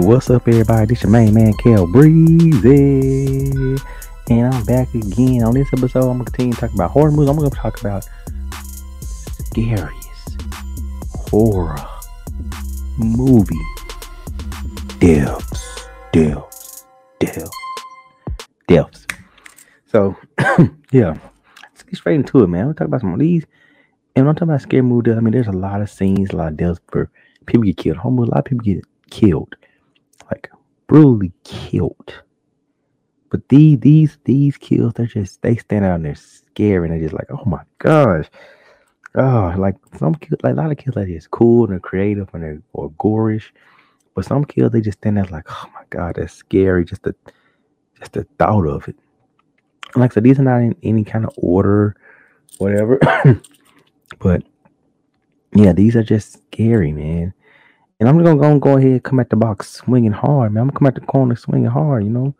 What's up, everybody? This your main man, Kel Breezy. And I'm back again. On this episode, I'm to continue to talk about horror movies. I'm to talk about scariest horror movie deaths. Deaths. Deaths. Deaths. So, yeah. Let's get straight into it, man. To talk about some of these. And when I'm talking about scary movie deaths, I mean, there's a lot of scenes, a lot of deaths for people get killed. Horror movies, a lot of people get killed. Like, brutally killed. But these these these kills, they're just they stand out and they're scary and they're just like, oh my gosh. Oh, like some kills, like a lot of kills are just cool and they're creative and they're or gorish. But some kills they just stand out like, oh my god, that's scary. Just the just the thought of it. And like I said, these are not in any kind of order, whatever. but yeah, these are just scary, man. And I'm gonna go, go ahead and come at the box swinging hard, man. I'm gonna come at the corner swinging hard, you know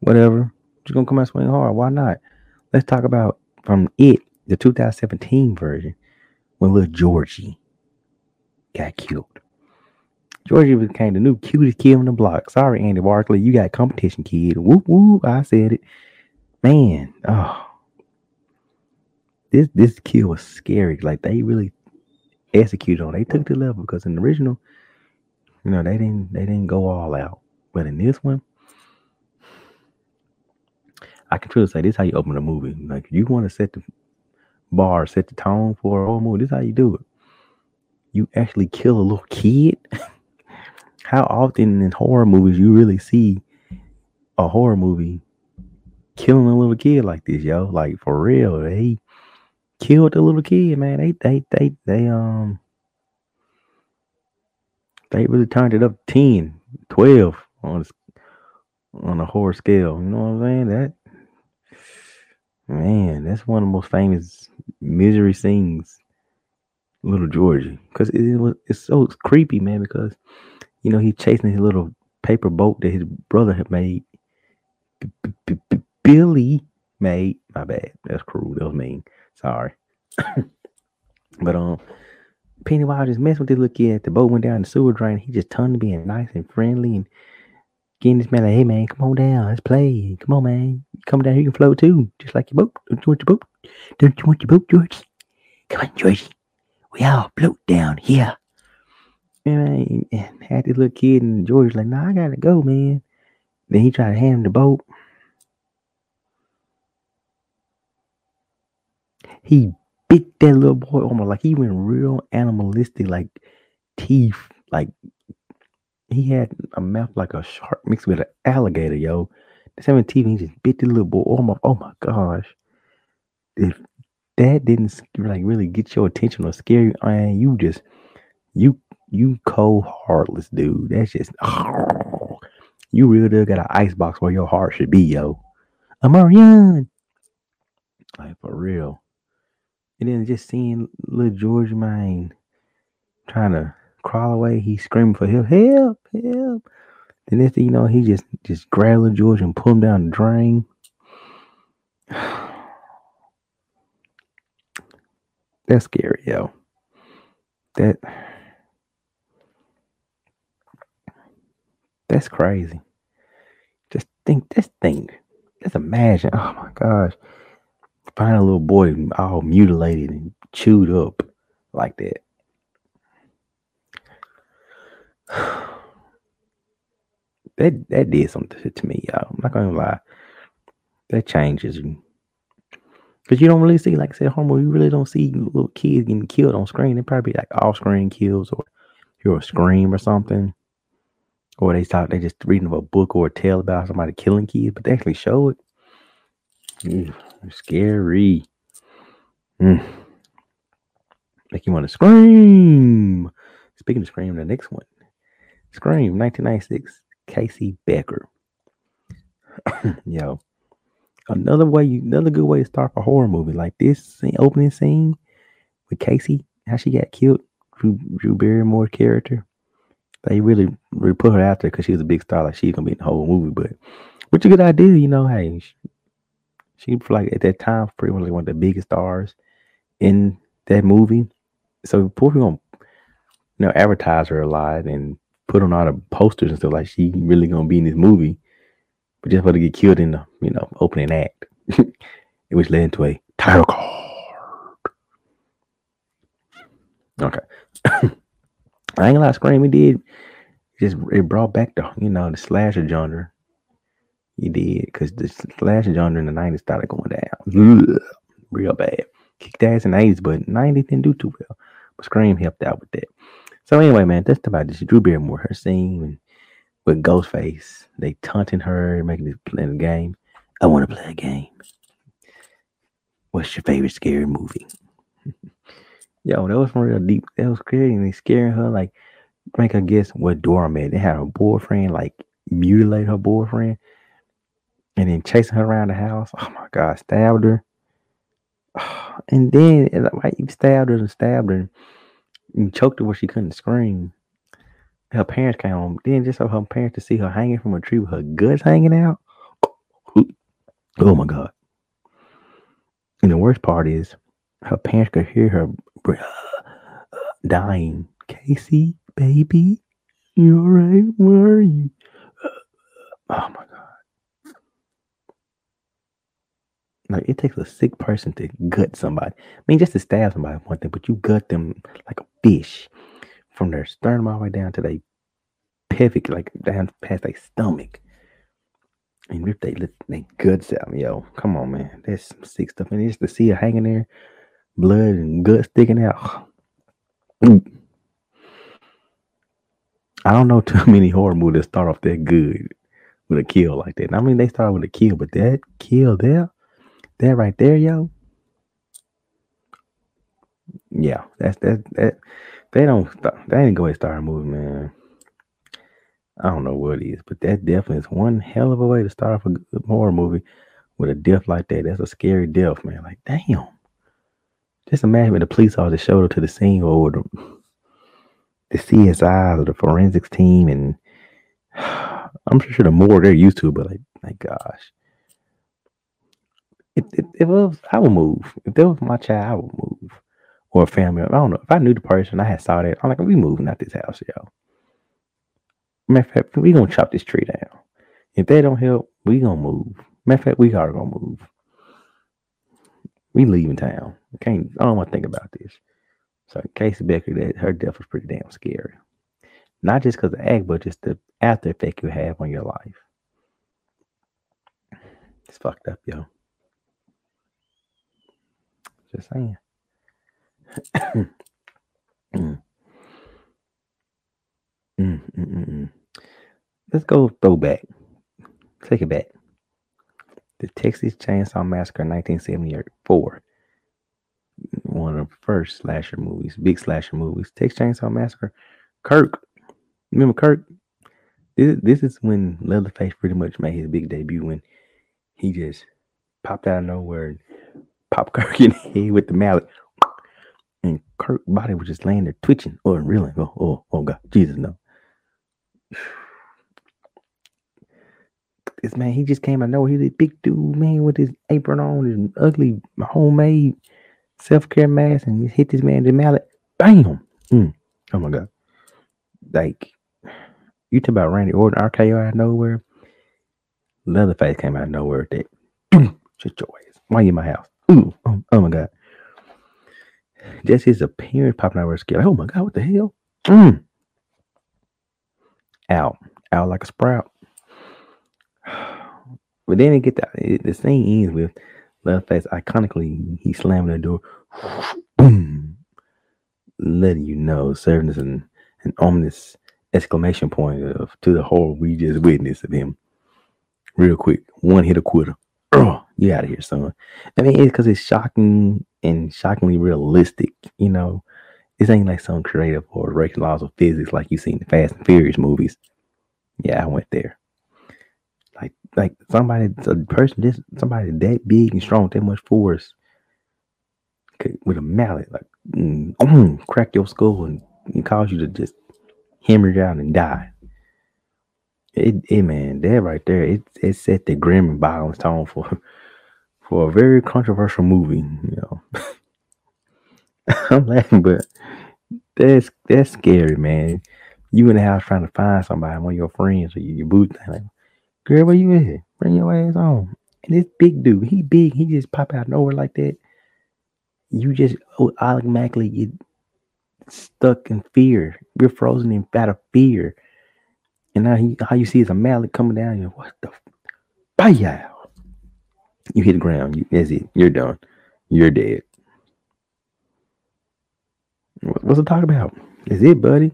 whatever. Just gonna come out swinging hard. Why not? Let's talk about from it, the 2017 version, when little Georgie got killed. Georgie became the new cutest kid on the block. Sorry, Andy Barclay, you got competition, kid. Whoop whoop, I said it. Man, oh, this this kill was scary. Like they really executed on. They took the level because in the original, you know, they didn't they didn't go all out. But in this one, I can truly say this is how you open a movie. Like you want to set the bar, set the tone for a whole movie. This is how you do it. You actually kill a little kid. how often in horror movies you really see a horror movie killing a little kid like this, yo? Like for real. They killed the little kid, man. They they they they um they really turned it up 10, 12 on on a horror scale. You know what I'm saying? That Man, that's one of the most famous misery scenes, Little Georgie, because it was it's so creepy, man. Because you know he's chasing his little paper boat that his brother had made. Billy made. My bad. That's cruel. That was mean. Sorry. but um, Pennywise just messed with this little kid. The boat went down the sewer drain. He just turned to being nice and friendly and getting this man like, hey man, come on down, let's play. Come on, man. Come down here, you can float too. Just like your boat. Don't you want your boat? Don't you want your boat, George? Come on, George. We all float down here. And, and had this little kid and George like, nah, I gotta go, man. Then he tried to hand him the boat. He bit that little boy almost like he went real animalistic, like teeth, like he had a mouth like a shark mixed with an alligator, yo. The seven teeth, he just bit the little boy. almost. oh my gosh. If that didn't like really get your attention or scare you, man, you just you you cold heartless dude. That's just you really got an icebox where your heart should be, yo. Amarian. Like for real. And then just seeing little George Mine trying to crawl away. He's screaming for help, help, help. The next thing you know, he just just grab little George and pull him down the drain. That's scary, yo. That that's crazy. Just think this thing. Just imagine. Oh my gosh. Find a little boy all mutilated and chewed up like that. that that did something to me, y'all. I'm not gonna lie. That changes. Cause you don't really see, like I said, homo, you really don't see little kids getting killed on screen. They probably like off screen kills or hear a scream or something. Or they start they just reading a book or a tale about somebody killing kids, but they actually show it. Mm, scary. Mm. Make you want to scream. Speaking of scream, the next one. Scream, 1996, Casey Becker. Yo, another way, you, another good way to start a horror movie like this scene, opening scene with Casey, how she got killed, Drew, Drew Barrymore's character. They really, really put her out there because she was a big star, like she's gonna be in the whole movie. But which a good idea, you know. Hey, she, she like at that time pretty much like one of the biggest stars in that movie. So we gonna you know advertise her a lot and put on all the posters and stuff like she really gonna be in this movie, but just for to get killed in the you know opening act, it was led into a title card. Okay, I ain't gonna lie, Scream. We did just it brought back the you know the slasher genre. He did because the slasher genre in the nineties started going down real bad. Kicked ass in the eighties, but nineties didn't do too well. But Scream helped out with that. So anyway, man, that's about this. Drew Barrymore, her scene with Ghostface, they taunting her, making this playing a game. I want to play a game. What's your favorite scary movie? Yo, that was real deep. That was scary, and they scaring her like make her guess what dorm at. They had her boyfriend like mutilate her boyfriend, and then chasing her around the house. Oh my god, stabbed her. And then like you stabbed her and stabbed her and choked her where she couldn't scream. Her parents came home. Then just so her parents to see her hanging from a tree with her guts hanging out. Oh my god. And the worst part is her parents could hear her dying. Casey, baby, you alright? Where are you? Oh my god. Like it takes a sick person to gut somebody. I mean, just to stab somebody one thing, but you gut them like a fish from their sternum all the way down to their pelvic, like down past their stomach. And rip they they guts out, yo. Come on, man. That's some sick stuff. And just to see it hanging there, blood and gut sticking out. I don't know too many horror movies that start off that good with a kill like that. I mean, they start with a kill, but that kill there, that right there, yo. Yeah, that's that that they don't they ain't go ahead start a movie, man. I don't know what it is, but that definitely is one hell of a way to start off a horror movie with a death like that. That's a scary death, man. Like, damn. Just imagine when the police officer showed up to the scene or the, the CSI or the forensics team, and I'm sure the more they're used to, but like, my gosh. If, if, if it was, I would move. If that was my child, I would move. Or a family. I don't know. If I knew the person, I had saw that, I'm like, we moving out this house, yo. Matter of fact, we gonna chop this tree down. If they don't help, we gonna move. Matter of fact, we are gonna move. We leaving town. I can't. I don't want to think about this. So Casey Becker, that her death was pretty damn scary. Not just because of the act, but just the after effect you have on your life. It's fucked up, yo. Just saying. Let's go throwback. Take it back. The Texas Chainsaw Massacre 1974. One of the first slasher movies, big slasher movies. Texas Chainsaw Massacre. Kirk. Remember Kirk? This, this is when Leatherface pretty much made his big debut when he just popped out of nowhere popped Kirk in the head with the mallet. And Kirk's body was just laying there twitching or oh, reeling. Oh, oh, oh God, Jesus, no. This man, he just came. I know he's a big dude, man, with his apron on, his ugly homemade self care mask, and he hit this man in the mallet. Bam! Mm. Oh my god! Like you talk about Randy Orton, RKO out of nowhere. Leatherface came out of nowhere. That shut your ass. Why you in my house? Ooh, oh, oh my god! Just his appearance popping out of scared. Like, oh my god, what the hell? Mm out, out like a sprout. But then it get the, the scene ends with Leatherface iconically he slamming the door, boom, letting you know, serving as an, an ominous exclamation point of to the horror we just witnessed of him. Real quick, one hit a quitter. You out of here, son. I mean, it's because it's shocking and shockingly realistic. You know, this ain't like some creative or breaking laws of physics like you see in the Fast and Furious movies. Yeah, I went there. Like, like somebody, a person, just somebody that big and strong, that much force, with a mallet, like, mm, mm, crack your skull and, and cause you to just hemorrhage out and die. It, it, man, that right there, it, it set the grim and violent tone for, for a very controversial movie. You know, I'm laughing, but that's that's scary, man. You in the house trying to find somebody, one of your friends or your, boo like, girl, where you at? Bring your ass on. And this big dude, he big, he just pop out nowhere like that. You just oh, automatically get stuck in fear. You're frozen in out of fear. And now he, how you see is a mallet coming down. You're what the? Bam! You hit the ground. You, that's it. You're done. You're dead. What's it talk about? Is it, buddy?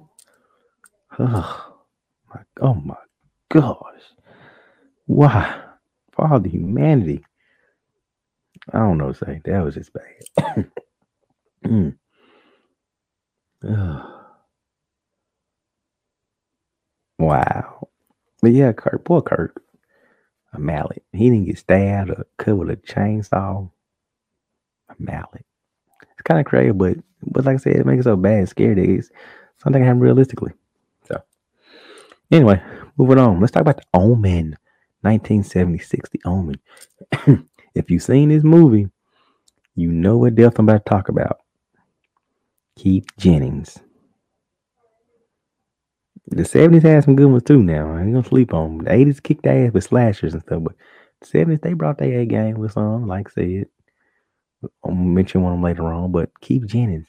Oh my, oh my gosh. Why? For all the humanity. I don't know say. That was just bad. mm. Wow. But yeah, Kirk, poor Kirk. A mallet. He didn't get stabbed or cut with a chainsaw. A mallet. It's kind of crazy, but but like I said, it makes it so bad, scary It's Something can happen realistically. So anyway, moving on. Let's talk about the Omen. 1976, The Omen. if you've seen this movie, you know what death I'm about to talk about. Keith Jennings. The 70s had some good ones too now. I ain't gonna sleep on them. The 80s kicked ass with slashers and stuff, but the 70s they brought their A game with some, like I said. I'll mention one of them later on, but Keith Jennings.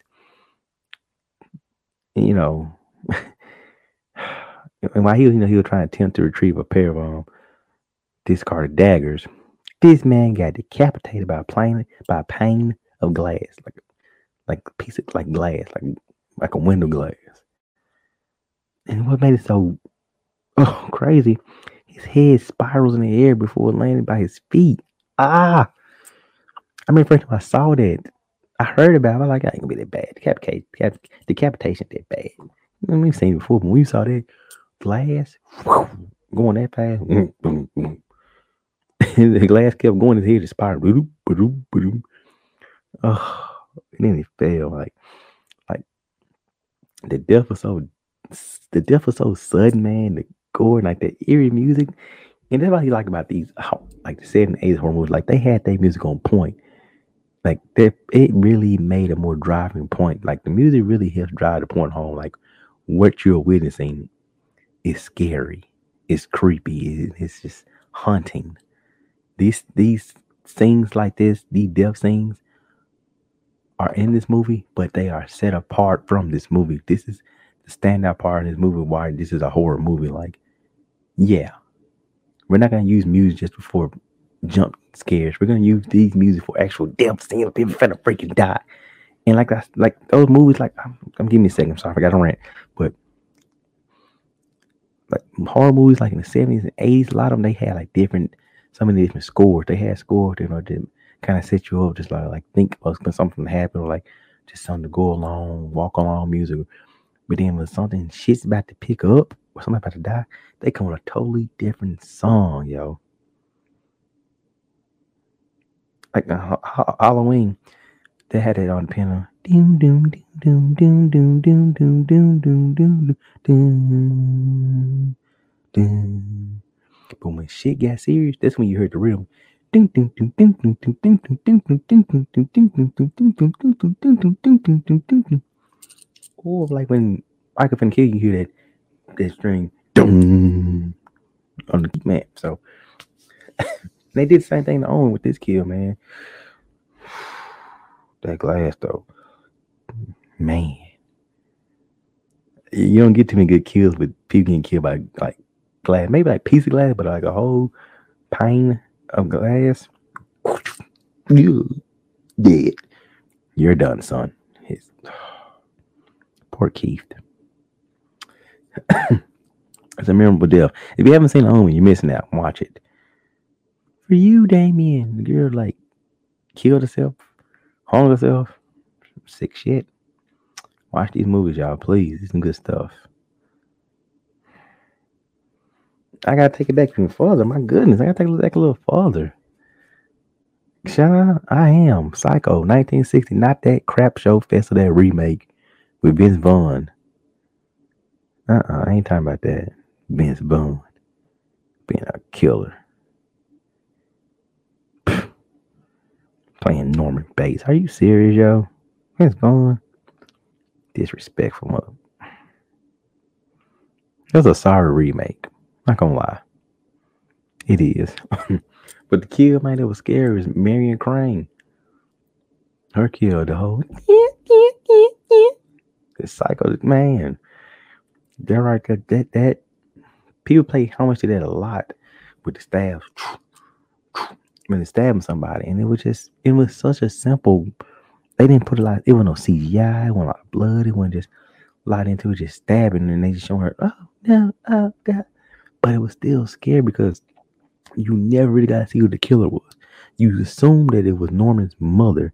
You know, and while he was, you know, he was trying to attempt to retrieve a pair of um discarded daggers, this man got decapitated by a plane by a pane of glass, like like a piece of like glass, like like a window glass. And what made it so oh crazy, his head spirals in the air before landing by his feet. Ah, I mean, first time I saw that, I heard about it. I was like, I ain't gonna be that bad. Decapitation, decapitation that bad. I mean, we've seen it before, but we saw that glass whew, going that fast. Mm, mm, mm. the glass kept going, his head just spiraled. Oh, and then it fell like, like the death was so the death was so sudden, man. The gore, like the eerie music, and that's what he like about these, like the seven, eight horror movies. Like they had their music on point. Like that, it really made a more driving point. Like the music really helps drive the point home. Like what you're witnessing is scary, it's creepy, it's just haunting. These these scenes like this, these death scenes, are in this movie, but they are set apart from this movie. This is standout part in this movie why this is a horror movie. Like, yeah, we're not gonna use music just before jump scares. We're gonna use these music for actual death scenes. People finna freaking die. And like that, like those movies, like I'm, I'm giving me a second. I'm sorry, I got to rant, but like horror movies, like in the 70s and 80s, a lot of them they had like different, some of the different scores. They had scores, you know, that kind of set you up, just like like think was something happen, or like just something to go along, walk along music. But then when something shit's about to pick up or somebody about to die, they come with a totally different song, yo. Like uh, Halloween, they had it on the piano. Doom doom doom doom doom doom doom doom doom doom doom doom. But when shit got serious, that's when you heard the rhythm. Or like when Michael Finn Kill, you hear that that string on the map. So they did the same thing to own with this kill, man. That glass though, man. You don't get too many good kills with people getting killed by like glass. Maybe like piece of glass, but like a whole pane of glass. You dead. You're done, son. Poor Keith. it's a memorable death. If you haven't seen Omen, you're missing out. Watch it. For you, Damien, the girl like killed herself, hung herself. Sick shit. Watch these movies, y'all. Please. It's some good stuff. I gotta take it back even further. My goodness, I gotta take it back a little further. Shut I am Psycho 1960, not that crap show fest of that remake with Vince Vaughn. Uh-uh, I ain't talking about that. Vince Vaughn being a killer. Playing Norman Bates. Are you serious, yo? Vince Vaughn? Disrespectful mother. That's a sorry remake. Not gonna lie. It is. but the kill, man, that was scary is Marion Crane. Her kill, the whole the psycho man. They're there. That that people play how much of that a lot with the stabs. When they stabbing somebody, and it was just it was such a simple. They didn't put a lot. It was no CGI. It wasn't a lot of blood. It wasn't just a lot into it, just stabbing, and they just showing her, oh no, oh god. But it was still scary because you never really got to see who the killer was. You assumed that it was Norman's mother.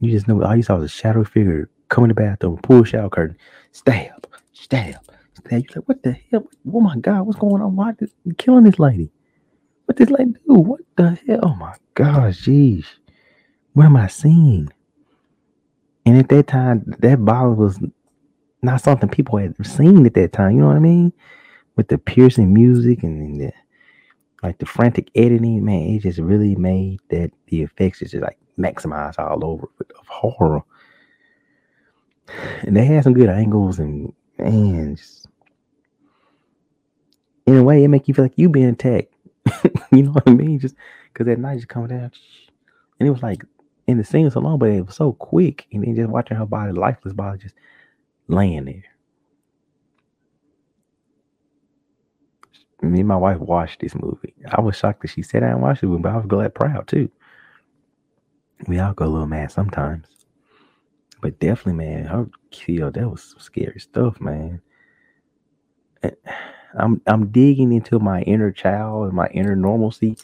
You just know all you saw was a shadow figure come in the bathroom, pull shower curtain, stab, stab, stab. You're like, what the hell? Oh my God, what's going on? Why is you killing this lady? What this lady do? What the hell? Oh my gosh, jeez. What am I seeing? And at that time, that bottle was not something people had seen at that time. You know what I mean? With the piercing music and the like the frantic editing, man, it just really made that the effects just like maximize all over of horror. And they had some good angles and man, just, in a way, it make you feel like you being attacked. you know what I mean? Just because that night just coming down, and it was like in the scene so long, but it was so quick, and then just watching her body, lifeless body, just laying there. Me and my wife watched this movie. I was shocked that she said I didn't watch it, but I was glad, proud too. We all go a little mad sometimes. But definitely, man, her kill, that was some scary stuff, man. I'm I'm digging into my inner child and my inner normalcy.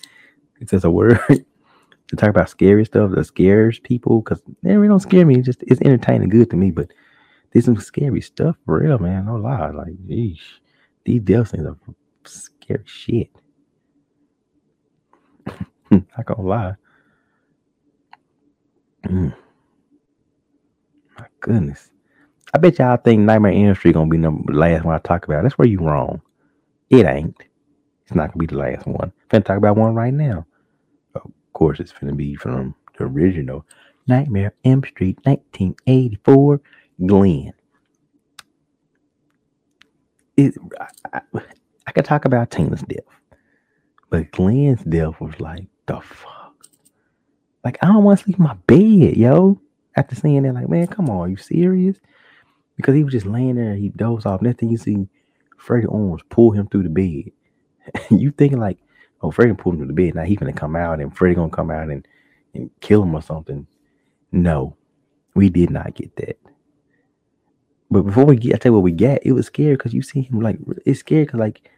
It's just a word to talk about scary stuff that scares people because they really don't scare me. It's just it's entertaining, good to me. But there's some scary stuff for real, man. No lie. Like, geez, these death things are scary shit. I gonna lie. Mm. Goodness. I bet y'all think Nightmare Industry gonna be the last one I talk about. That's where you wrong. It ain't. It's not gonna be the last one. I'm finna talk about one right now. Of course, it's gonna be from the original Nightmare Elm Street, 1984, Glenn. It, I, I, I could talk about Tina's death, but Glenn's death was like the fuck. Like I don't want to sleep in my bed, yo. After seeing that, like man, come on, you serious? Because he was just laying there, he dozed off. Next thing you see, Freddy Owens pull him through the bed. you thinking like, oh, Freddy pulled him through the bed. Now he's gonna come out and Freddy gonna come out and, and kill him or something. No, we did not get that. But before we get, I tell you what we got. It was scary because you see him like it's scary because like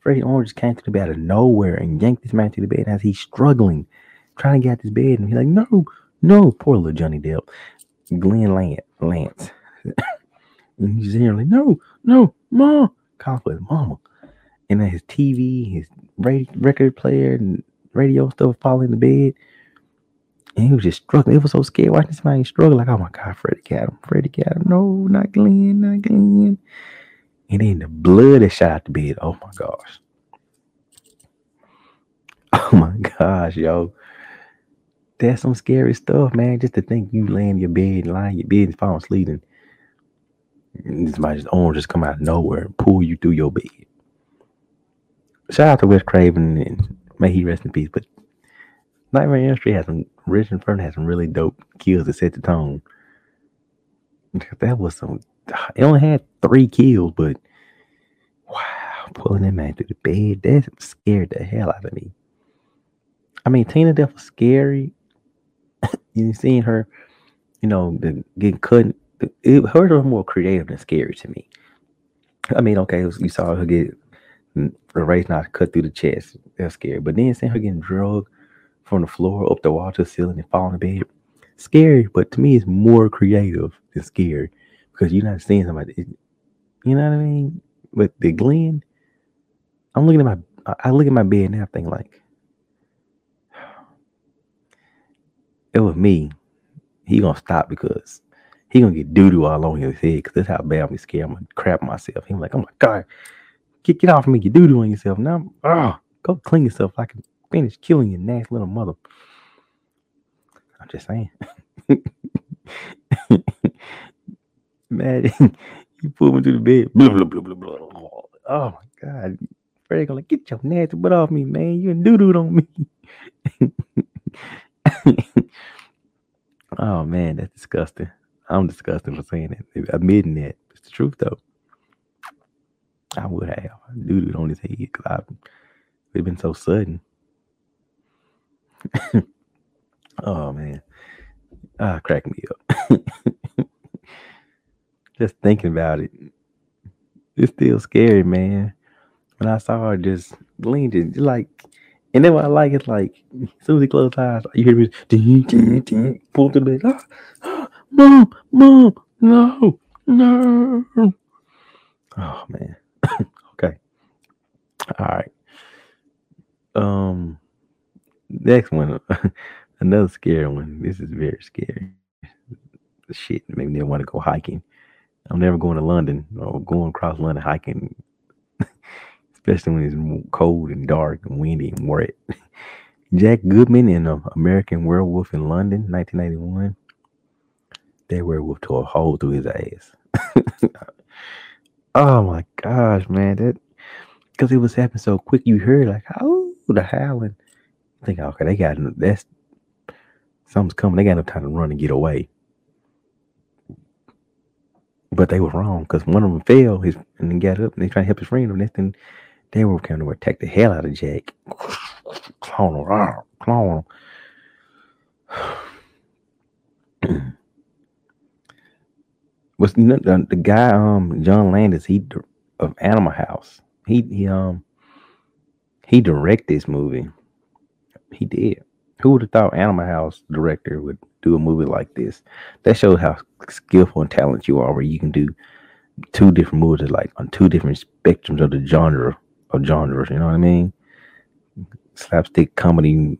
Freddy Owens just came to the bed out of nowhere and yanked this man to the bed as he's struggling, trying to get out this bed, and he's like, no, no, poor little Johnny Depp, Glenn Lantz, Lantz, and he's here like, no, no, mom, his mama, and then his TV, his record player, and radio stuff falling in the bed. And he was just struggling. It was so scared watching man struggle. Like, oh my God, Freddy got him. Freddy got him. No, not Glenn, not Glenn. And then the blood that shot out the bed. Oh my gosh. Oh my gosh, yo. That's some scary stuff, man. Just to think you lay in your bed, in your bed and fall asleep and this might just arm just come out of nowhere and pull you through your bed. Shout out to Wes Craven and may he rest in peace. But Nightmare Industry has some Richard Fern has some really dope kills that set the tone. That was some. It only had three kills, but wow, pulling that man through the bed that scared the hell out of me. I mean, Tina Death was scary. You seeing her, you know, the, getting cut. It, hers was more creative than scary to me. I mean, okay, was, you saw her get mm, erased, not cut through the chest. That's scary. But then seeing her getting drugged from the floor up the wall to the ceiling and fall in bed. Scary, but to me, it's more creative than scary because you're not seeing somebody. You know what I mean? But the Glenn, I'm looking at my, I look at my bed now, thinking like, it was me. He gonna stop because he gonna get doo doo all on his head because that's how bad I'm scared. I'm gonna crap myself. He's like, oh my god, get get off of me, get doo doo on yourself. Now, oh, go clean yourself. I can finish killing your nasty little mother. I'm just saying. Man, you pull me to the bed. Blah, blah, blah, blah, blah. oh my god, Freddy gonna like, get your nasty butt off me, man. You doo doo on me. oh man, that's disgusting. I'm disgusting for saying that. Admitting that. It's the truth though. I would have doo doo on his head because it's been so sudden. oh man. Ah, crack me up. just thinking about it. It's still scary, man. When I saw her just leaning, just like, and then what I like is like, as soon as he closed his eyes, you hear me ding, ding, ding, pull to the bed. Ah, ah, mom, mom, no, no. Oh man. okay. All right. Um, next one, another scary one. This is very scary. Shit, made me want to go hiking. I'm never going to London or going across London hiking, especially when it's cold and dark and windy and wet. Jack Goodman in uh, American Werewolf in London, 1991. That werewolf tore a hole through his ass. oh my gosh, man! That because it was happening so quick. You heard like, oh, the howling. I think, okay, they got that's something's coming. They got enough time to run and get away. But they were wrong because one of them fell his, and then got up and they tried to help his friend. And then they were kind of attack the hell out of Jack. Clone him, clone him. Was the, the guy um John Landis he of Animal House he he um he directed this movie. He did. Who would have thought Animal House director would do a movie like this? That shows how skillful and talented you are, where you can do two different movies like on two different spectrums of the genre genres. You know what I mean? Slapstick comedy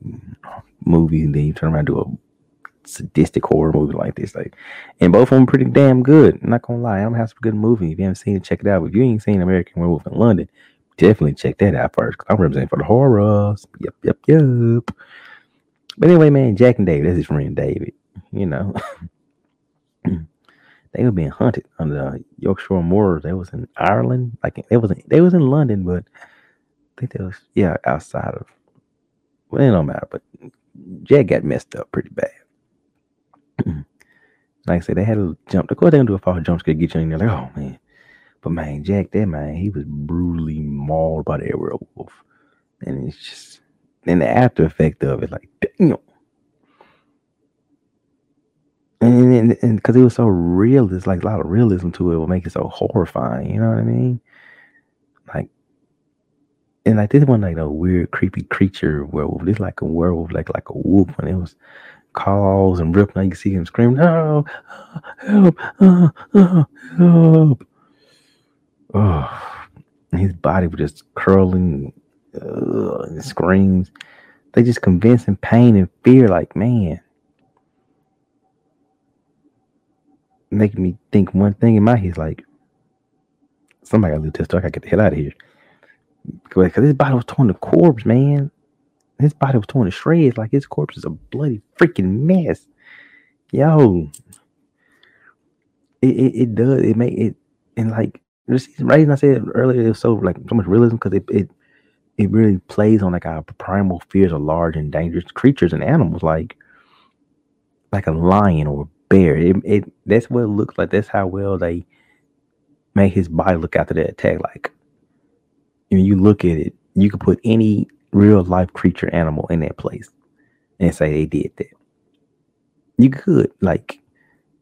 movie, and then you turn around and do a sadistic horror movie like this. Like, and both of them pretty damn good. I'm not gonna lie, House have some good movie. If you haven't seen it, check it out. If you ain't seen American Werewolf in London, definitely check that out first. I'm representing for the horrors. Yep, yep, yep. But anyway, man, Jack and David, that's his friend David. You know, they were being hunted on the Yorkshire Moors. They was in Ireland, like they was in, they was in London, but I think they was yeah outside of. Well, it don't matter, but Jack got messed up pretty bad. like I said, they had to jump. Of course, they gonna do a fall jump scare, get you in there. Like, oh man, but man, Jack, that man, he was brutally mauled by the werewolf, and it's just then the after effect of it, like damn. And and because it was so real, there's like a lot of realism to it, will make it so horrifying. You know what I mean? Like, and like this one, like a weird, creepy creature werewolf. This like a werewolf, like like a wolf, and it was calls and ripping. Now you see him screaming, "No, help! Uh, uh, help!" oh, his body was just curling uh, and screams. They just convinced convincing pain and fear, like, man. Making me think one thing in my head, like, somebody got a little test. I gotta get the hell out of here. Because his body was torn to corpse, man. His body was torn to shreds. Like his corpse is a bloody freaking mess. Yo. It, it, it does. It make it and like right? I said earlier, it's so like so much realism because it, it it really plays on like our primal fears of large and dangerous creatures and animals, like like a lion or It, it that's what it looks like. That's how well they make his body look after that attack. Like when you look at it, you could put any real life creature animal in that place and say they did that. You could like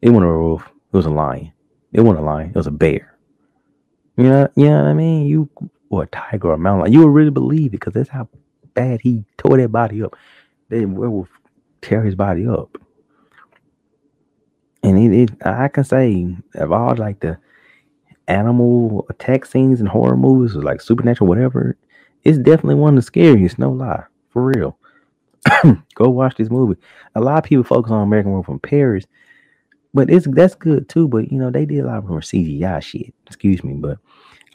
it wasn't a wolf, it was a lion. It wasn't a lion, it was a bear you know, you know what I mean? You or a tiger or a mountain lion, you would really believe it because that's how bad he tore that body up. That werewolf tear his body up. And it, it, I can say of all like the animal attack scenes in horror movies or like supernatural, whatever, it's definitely one of the scariest, no lie. For real. Go watch this movie. A lot of people focus on American Werewolf from Paris but it's that's good too. But you know, they did a lot of CGI shit. Excuse me, but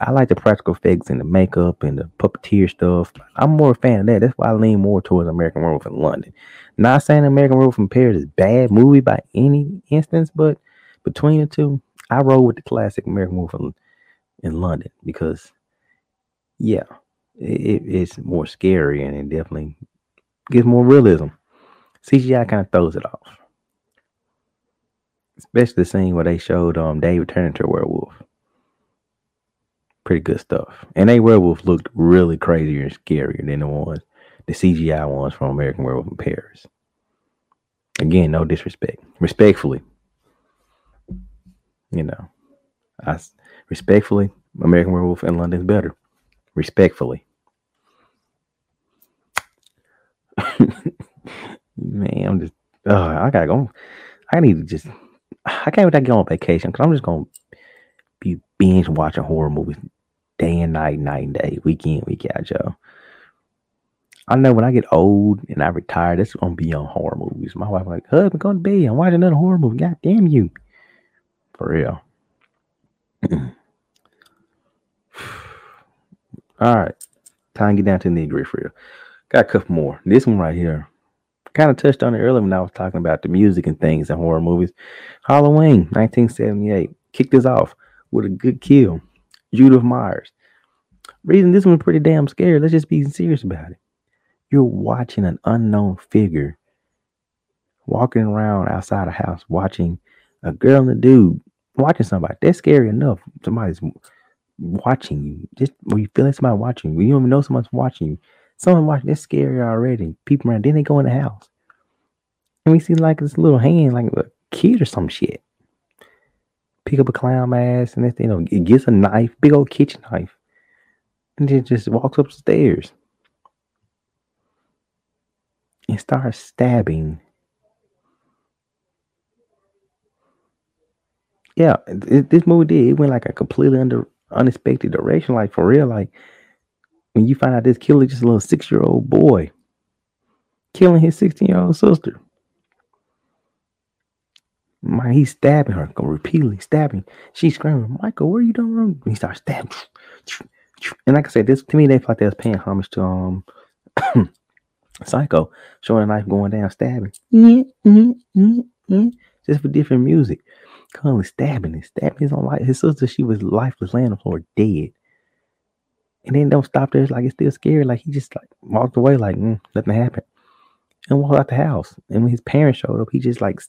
I like the practical effects and the makeup and the puppeteer stuff. I'm more a fan of that. That's why I lean more towards American Werewolf in London. Not saying American Werewolf in Paris is bad movie by any instance, but between the two, I roll with the classic American Werewolf in, in London because yeah, it, it's more scary and it definitely gives more realism. CGI kind of throws it off. Especially the scene where they showed um David turning into a werewolf. Pretty good stuff. And they werewolf looked really crazier and scarier than the ones, the CGI ones from American Werewolf in Paris. Again, no disrespect. Respectfully. You know. I respectfully, American Werewolf in London is better. Respectfully. Man, I'm just oh, I gotta go. I need to just I can't wait to get on vacation because I'm just gonna be binge watching horror movies day and night, night and day, weekend, week out, yo. I know when I get old and I retire, that's gonna be on horror movies. My wife like, husband, gonna bed. I'm watching another horror movie. God damn you. For real. All right. Time to get down to the nitty for real. Got a couple more. This one right here. Kind of touched on it earlier when I was talking about the music and things and horror movies. Halloween, 1978, kicked us off with a good kill. Judith Myers. Reason this one's pretty damn scary. Let's just be serious about it. You're watching an unknown figure walking around outside a house, watching a girl and a dude watching somebody. That's scary enough. Somebody's watching you. Just when you feel like somebody watching you, you don't even know someone's watching you. Someone watching that's scary already. People around, then they go in the house. And we see like this little hand, like a kid or some shit. Pick up a clown mask and this, you know, it gets a knife, big old kitchen knife. And then just walks upstairs and starts stabbing. Yeah, it, this movie did. It went like a completely under unexpected direction. Like for real, like when you find out this killer just a little six year old boy killing his 16 year old sister. My, he's stabbing her, repeatedly stabbing. She's screaming, Michael, what are you doing? He starts stabbing. And like I said, this to me, they felt like they was paying homage to um Psycho, showing a knife going down, stabbing. Just for different music. Constantly stabbing and stabbing his own life. His sister, she was lifeless, laying on the floor, dead. And then don't stop there. It's like it's still scary. Like he just like walked away, like mm, nothing happened, and walked out the house. And when his parents showed up, he just like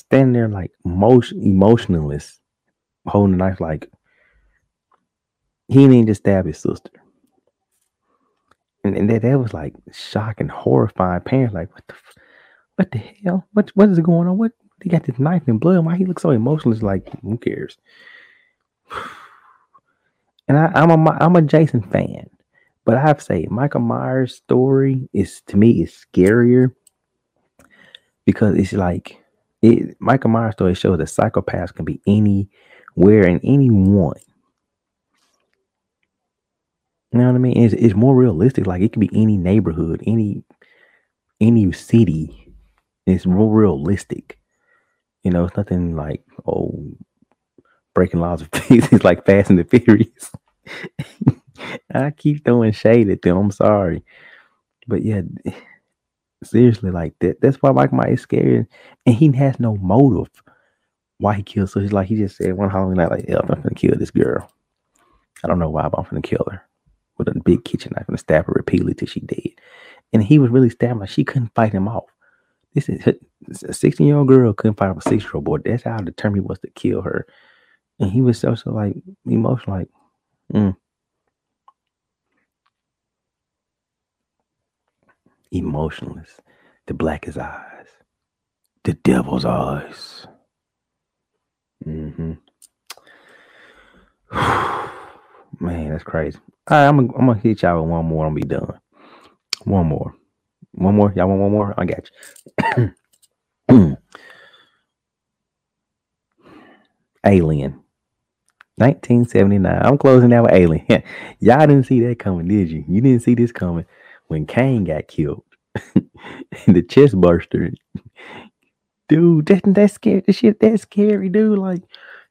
standing there, like motion, emotionless, holding a knife, like he didn't just stab his sister. And, and that, that was like shocking, horrifying. Parents like, what the, what the hell? What what is going on? What he got this knife and blood? Why he looks so emotionless? Like, who cares? and I, I, am a I'm a Jason fan, but I have to say Michael Myers' story is to me is scarier because it's like it Michael Myers' story shows that psychopaths can be anywhere and anyone. You know what I mean? It's, it's more realistic. Like it could be any neighborhood, any any city. It's more realistic. You know, it's nothing like oh breaking laws of physics like Fast and the Furious. I keep throwing shade at them. I'm sorry, but yeah, seriously, like that. That's why Mike Myers is scared, and he has no motive why he killed. So he's like he just said one Halloween night, like, "Yeah, I'm gonna kill this girl." I don't know why, but I'm gonna kill her with a big kitchen knife and stab her repeatedly till she dead. And he was really stabbing like she couldn't fight him off. This is a 16 year old girl couldn't fight a six year old boy. That's how determined he was to kill her. And he was so, so like emotional, like, mm. Emotionless. The blackest eyes, the devil's eyes. Mm-hmm. Man, that's crazy. All right, I'm gonna, I'm gonna hit y'all with one more. I'm be done. One more. One more. Y'all want one more? I got you. Alien. 1979. I'm closing out with Alien. Y'all didn't see that coming, did you? You didn't see this coming when Kane got killed. the chest burster. Dude, that, that's scary. The shit, that's scary, dude. Like,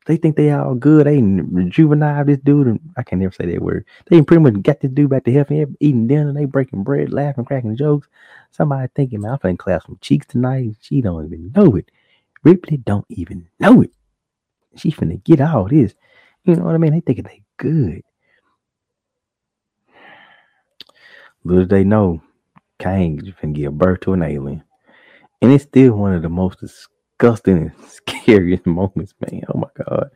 they think they all good. They rejuvenate this dude. And I can never say that word. They pretty much got this dude back to health and eating dinner. They breaking bread, laughing, cracking jokes. Somebody thinking, man, I'm finna clap some cheeks tonight. She don't even know it. Ripley don't even know it. She finna get all this. You know what I mean? They thinking they good. Little they know, Kane can give birth to an alien. And it's still one of the most disgusting and scariest moments, man. Oh my god.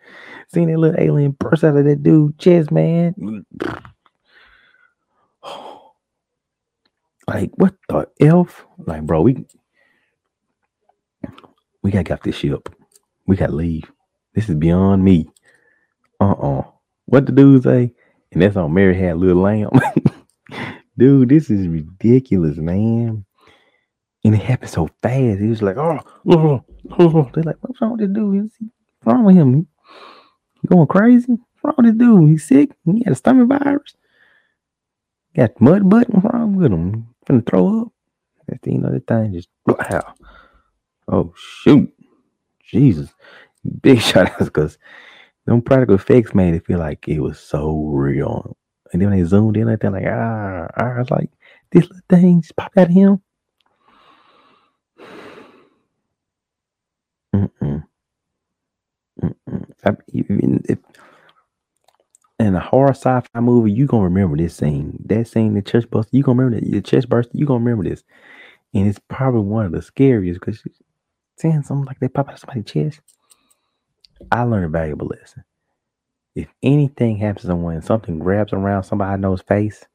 Seeing that little alien burst out of that dude chest, man. Like, what the elf? Like, bro, we we gotta get this ship. We gotta leave. This is beyond me. Uh-uh. What the dude say? And that's on Mary had a little lamb. Dude, this is ridiculous, man. And it happened so fast. He was like, oh, oh, oh. They're like, what's wrong with this dude? What's wrong with him? He going crazy? What's wrong with this dude? He's sick. He had a stomach virus. Got mud butt. What's wrong with him? Finna throw up. That's the, the thing just, wow. Oh, shoot. Jesus. Big shout outs because them practical effects made it feel like it was so real. And then when they zoomed in, they're like, ah, I was like, this little thing just popped out of him. Mm-mm. Mm-mm. I, if, in a horror sci-fi movie, you gonna remember this scene. That scene, the chest bust, you gonna remember that. The chest burst. You gonna remember this, and it's probably one of the scariest because saying something like they pop out of somebody's chest. I learned a valuable lesson. If anything happens to someone something grabs around somebody I know's face,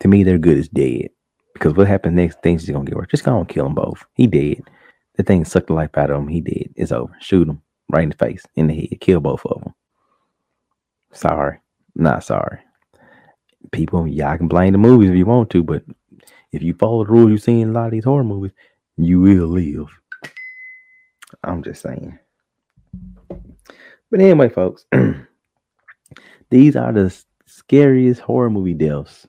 to me they're good as dead. Because what happens next, things is gonna get worse. Just gonna kill them both. He dead. The thing sucked the life out of him. He dead. It's over. Shoot him right in the face, in the head. Kill both of them. Sorry, not sorry. People, y'all can blame the movies if you want to, but if you follow the rules you see in a lot of these horror movies, you will live. I'm just saying. But anyway, folks, these are the scariest horror movie deaths.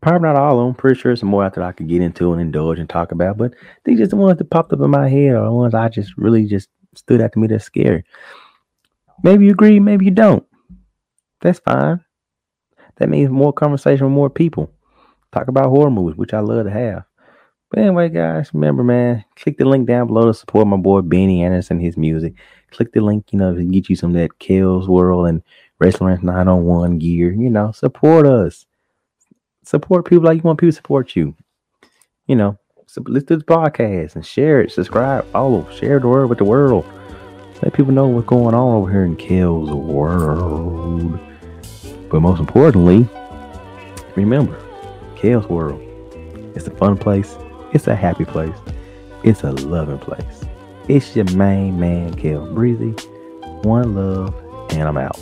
Probably not all of them. Pretty sure some more that I could get into and indulge and talk about. But these just the ones that popped up in my head or the ones I just really just stood out to me that's scary. Maybe you agree, maybe you don't. That's fine. That means more conversation with more people. Talk about horror movies, which I love to have. But anyway, guys, remember, man, click the link down below to support my boy Bennie Anderson, his music. Click the link, you know, to get you some of that Kel's World and Wrestling 901 gear. You know, support us. Support people like you want people to support you. You know, so let's do the podcast and share it, subscribe, follow, share the word with the world. Let people know what's going on over here in Kel's World. But most importantly, remember, Kel's World. It's a fun place it's a happy place. It's a loving place. It's your main man, Kel Breezy. One love, and I'm out.